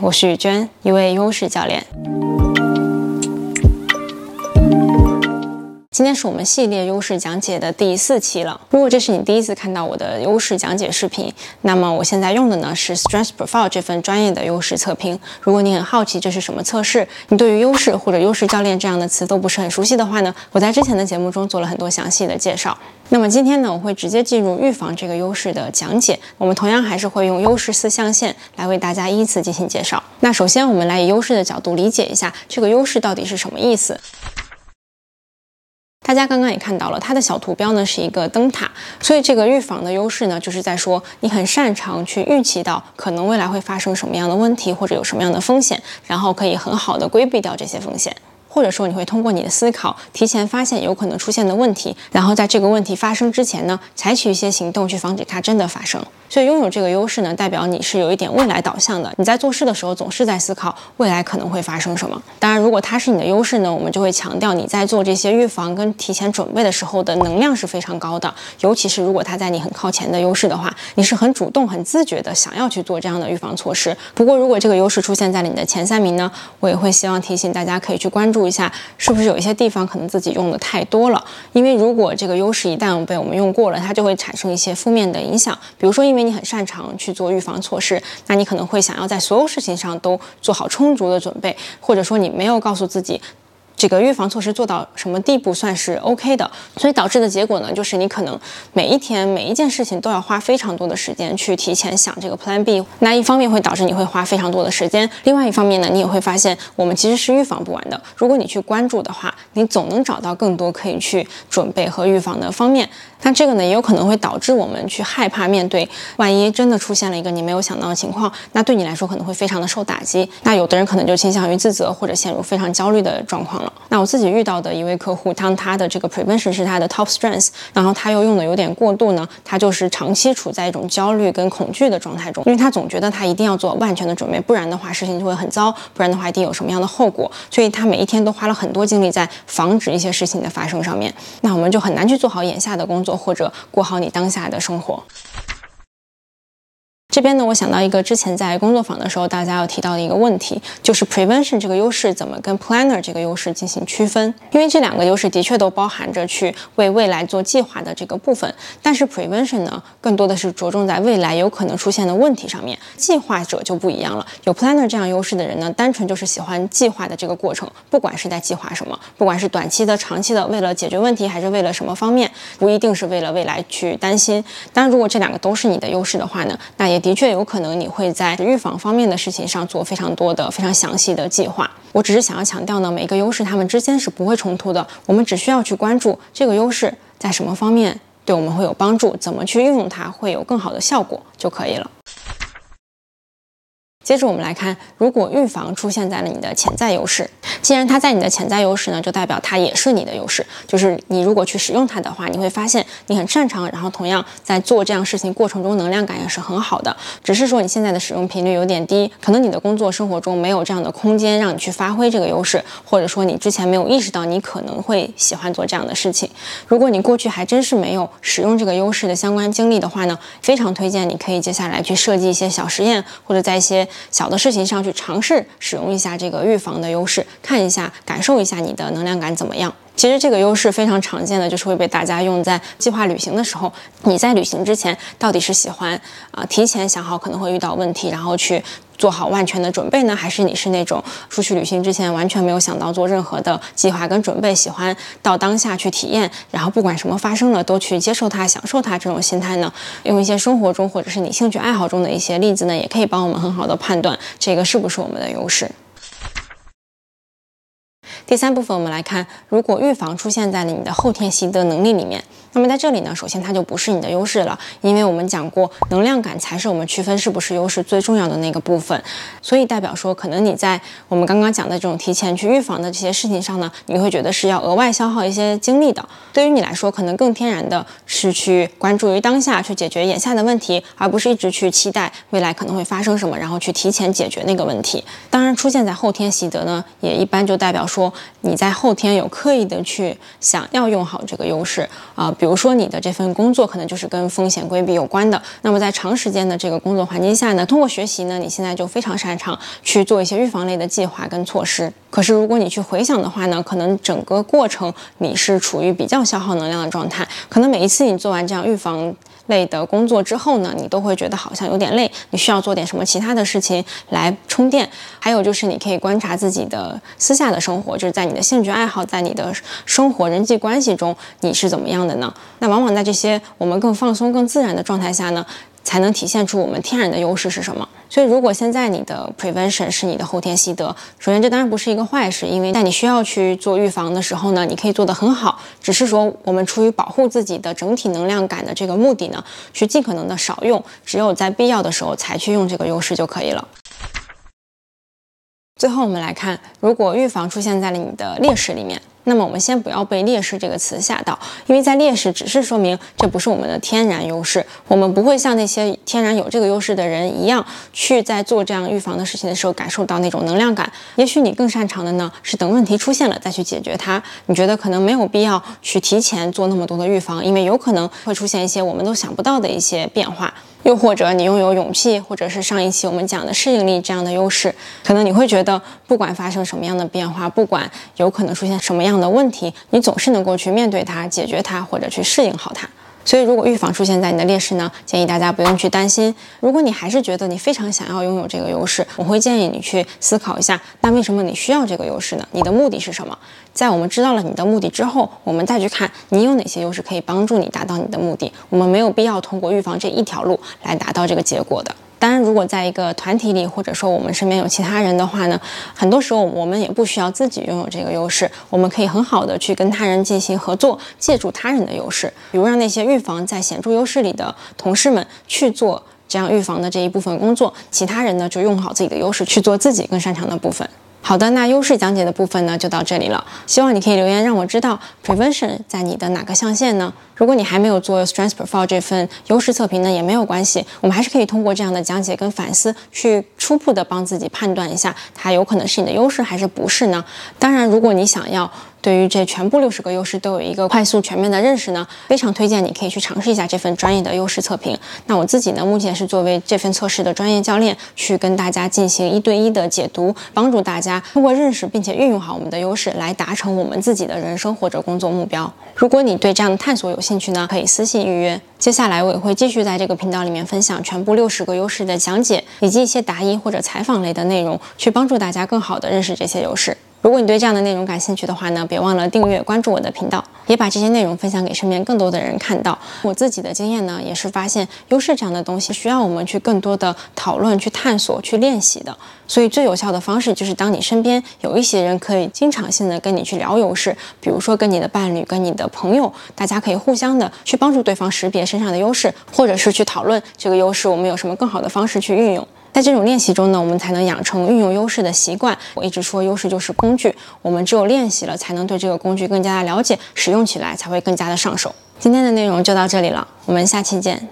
我是雨娟，一位优势教练。今天是我们系列优势讲解的第四期了。如果这是你第一次看到我的优势讲解视频，那么我现在用的呢是 Stress Profile 这份专业的优势测评。如果你很好奇这是什么测试，你对于优势或者优势教练这样的词都不是很熟悉的话呢，我在之前的节目中做了很多详细的介绍。那么今天呢，我会直接进入预防这个优势的讲解。我们同样还是会用优势四象限来为大家依次进行介绍。那首先我们来以优势的角度理解一下这个优势到底是什么意思。大家刚刚也看到了，它的小图标呢是一个灯塔，所以这个预防的优势呢，就是在说你很擅长去预期到可能未来会发生什么样的问题，或者有什么样的风险，然后可以很好的规避掉这些风险。或者说，你会通过你的思考，提前发现有可能出现的问题，然后在这个问题发生之前呢，采取一些行动去防止它真的发生。所以拥有这个优势呢，代表你是有一点未来导向的。你在做事的时候，总是在思考未来可能会发生什么。当然，如果它是你的优势呢，我们就会强调你在做这些预防跟提前准备的时候的能量是非常高的。尤其是如果它在你很靠前的优势的话，你是很主动、很自觉的想要去做这样的预防措施。不过，如果这个优势出现在了你的前三名呢，我也会希望提醒大家可以去关注一下，是不是有一些地方可能自己用的太多了。因为如果这个优势一旦被我们用过了，它就会产生一些负面的影响。比如说，因为你很擅长去做预防措施，那你可能会想要在所有事情上都做好充足的准备，或者说你没有告诉自己。这个预防措施做到什么地步算是 OK 的？所以导致的结果呢，就是你可能每一天每一件事情都要花非常多的时间去提前想这个 Plan B。那一方面会导致你会花非常多的时间，另外一方面呢，你也会发现我们其实是预防不完的。如果你去关注的话，你总能找到更多可以去准备和预防的方面。那这个呢，也有可能会导致我们去害怕面对，万一真的出现了一个你没有想到的情况，那对你来说可能会非常的受打击。那有的人可能就倾向于自责或者陷入非常焦虑的状况了。那我自己遇到的一位客户，当他的这个 prevention 是他的 top strength，然后他又用的有点过度呢，他就是长期处在一种焦虑跟恐惧的状态中，因为他总觉得他一定要做万全的准备，不然的话事情就会很糟，不然的话一定有什么样的后果，所以他每一天都花了很多精力在防止一些事情的发生上面。那我们就很难去做好眼下的工作。或者过好你当下的生活。这边呢，我想到一个之前在工作坊的时候大家要提到的一个问题，就是 prevention 这个优势怎么跟 planner 这个优势进行区分？因为这两个优势的确都包含着去为未来做计划的这个部分，但是 prevention 呢，更多的是着重在未来有可能出现的问题上面。计划者就不一样了，有 planner 这样优势的人呢，单纯就是喜欢计划的这个过程，不管是在计划什么，不管是短期的、长期的，为了解决问题还是为了什么方面，不一定是为了未来去担心。当然，如果这两个都是你的优势的话呢，那也。的确有可能你会在预防方面的事情上做非常多的、非常详细的计划。我只是想要强调呢，每一个优势它们之间是不会冲突的。我们只需要去关注这个优势在什么方面对我们会有帮助，怎么去运用它会有更好的效果就可以了。接着我们来看，如果预防出现在了你的潜在优势，既然它在你的潜在优势呢，就代表它也是你的优势。就是你如果去使用它的话，你会发现你很擅长，然后同样在做这样事情过程中能量感也是很好的。只是说你现在的使用频率有点低，可能你的工作生活中没有这样的空间让你去发挥这个优势，或者说你之前没有意识到你可能会喜欢做这样的事情。如果你过去还真是没有使用这个优势的相关经历的话呢，非常推荐你可以接下来去设计一些小实验，或者在一些小的事情上去尝试使用一下这个预防的优势，看一下、感受一下你的能量感怎么样。其实这个优势非常常见的，就是会被大家用在计划旅行的时候。你在旅行之前到底是喜欢啊提前想好可能会遇到问题，然后去做好万全的准备呢，还是你是那种出去旅行之前完全没有想到做任何的计划跟准备，喜欢到当下去体验，然后不管什么发生了都去接受它、享受它这种心态呢？用一些生活中或者是你兴趣爱好中的一些例子呢，也可以帮我们很好的判断这个是不是我们的优势。第三部分，我们来看，如果预防出现在了你的后天习得能力里面，那么在这里呢，首先它就不是你的优势了，因为我们讲过，能量感才是我们区分是不是优势最重要的那个部分，所以代表说，可能你在我们刚刚讲的这种提前去预防的这些事情上呢，你会觉得是要额外消耗一些精力的。对于你来说，可能更天然的是去关注于当下，去解决眼下的问题，而不是一直去期待未来可能会发生什么，然后去提前解决那个问题。当然，出现在后天习得呢，也一般就代表说。你在后天有刻意的去想要用好这个优势啊，比如说你的这份工作可能就是跟风险规避有关的，那么在长时间的这个工作环境下呢，通过学习呢，你现在就非常擅长去做一些预防类的计划跟措施。可是如果你去回想的话呢，可能整个过程你是处于比较消耗能量的状态，可能每一次你做完这样预防。类的工作之后呢，你都会觉得好像有点累，你需要做点什么其他的事情来充电。还有就是你可以观察自己的私下的生活，就是在你的兴趣爱好，在你的生活人际关系中，你是怎么样的呢？那往往在这些我们更放松、更自然的状态下呢。才能体现出我们天然的优势是什么。所以，如果现在你的 prevention 是你的后天习得，首先这当然不是一个坏事，因为在你需要去做预防的时候呢，你可以做得很好。只是说，我们出于保护自己的整体能量感的这个目的呢，去尽可能的少用，只有在必要的时候才去用这个优势就可以了。最后，我们来看，如果预防出现在了你的劣势里面。那么我们先不要被劣势这个词吓到，因为在劣势只是说明这不是我们的天然优势，我们不会像那些天然有这个优势的人一样，去在做这样预防的事情的时候感受到那种能量感。也许你更擅长的呢，是等问题出现了再去解决它。你觉得可能没有必要去提前做那么多的预防，因为有可能会出现一些我们都想不到的一些变化。又或者你拥有勇气，或者是上一期我们讲的适应力这样的优势，可能你会觉得不管发生什么样的变化，不管有可能出现什么样的问题，你总是能够去面对它、解决它，或者去适应好它。所以，如果预防出现在你的劣势呢，建议大家不用去担心。如果你还是觉得你非常想要拥有这个优势，我会建议你去思考一下，那为什么你需要这个优势呢？你的目的是什么？在我们知道了你的目的之后，我们再去看你有哪些优势可以帮助你达到你的目的。我们没有必要通过预防这一条路来达到这个结果的。当然，如果在一个团体里，或者说我们身边有其他人的话呢，很多时候我们也不需要自己拥有这个优势，我们可以很好的去跟他人进行合作，借助他人的优势，比如让那些预防在显著优势里的同事们去做这样预防的这一部分工作，其他人呢就用好自己的优势去做自己更擅长的部分。好的，那优势讲解的部分呢就到这里了。希望你可以留言让我知道 prevention 在你的哪个象限呢？如果你还没有做 strength profile 这份优势测评呢，也没有关系，我们还是可以通过这样的讲解跟反思，去初步的帮自己判断一下，它有可能是你的优势还是不是呢？当然，如果你想要。对于这全部六十个优势都有一个快速全面的认识呢，非常推荐你可以去尝试一下这份专业的优势测评。那我自己呢，目前是作为这份测试的专业教练，去跟大家进行一对一的解读，帮助大家通过认识并且运用好我们的优势，来达成我们自己的人生或者工作目标。如果你对这样的探索有兴趣呢，可以私信预约。接下来我也会继续在这个频道里面分享全部六十个优势的讲解，以及一些答疑或者采访类的内容，去帮助大家更好的认识这些优势。如果你对这样的内容感兴趣的话呢，别忘了订阅关注我的频道，也把这些内容分享给身边更多的人看到。我自己的经验呢，也是发现优势这样的东西需要我们去更多的讨论、去探索、去练习的。所以最有效的方式就是当你身边有一些人可以经常性的跟你去聊优势，比如说跟你的伴侣、跟你的朋友，大家可以互相的去帮助对方识别身上的优势，或者是去讨论这个优势我们有什么更好的方式去运用。在这种练习中呢，我们才能养成运用优势的习惯。我一直说，优势就是工具，我们只有练习了，才能对这个工具更加的了解，使用起来才会更加的上手。今天的内容就到这里了，我们下期见。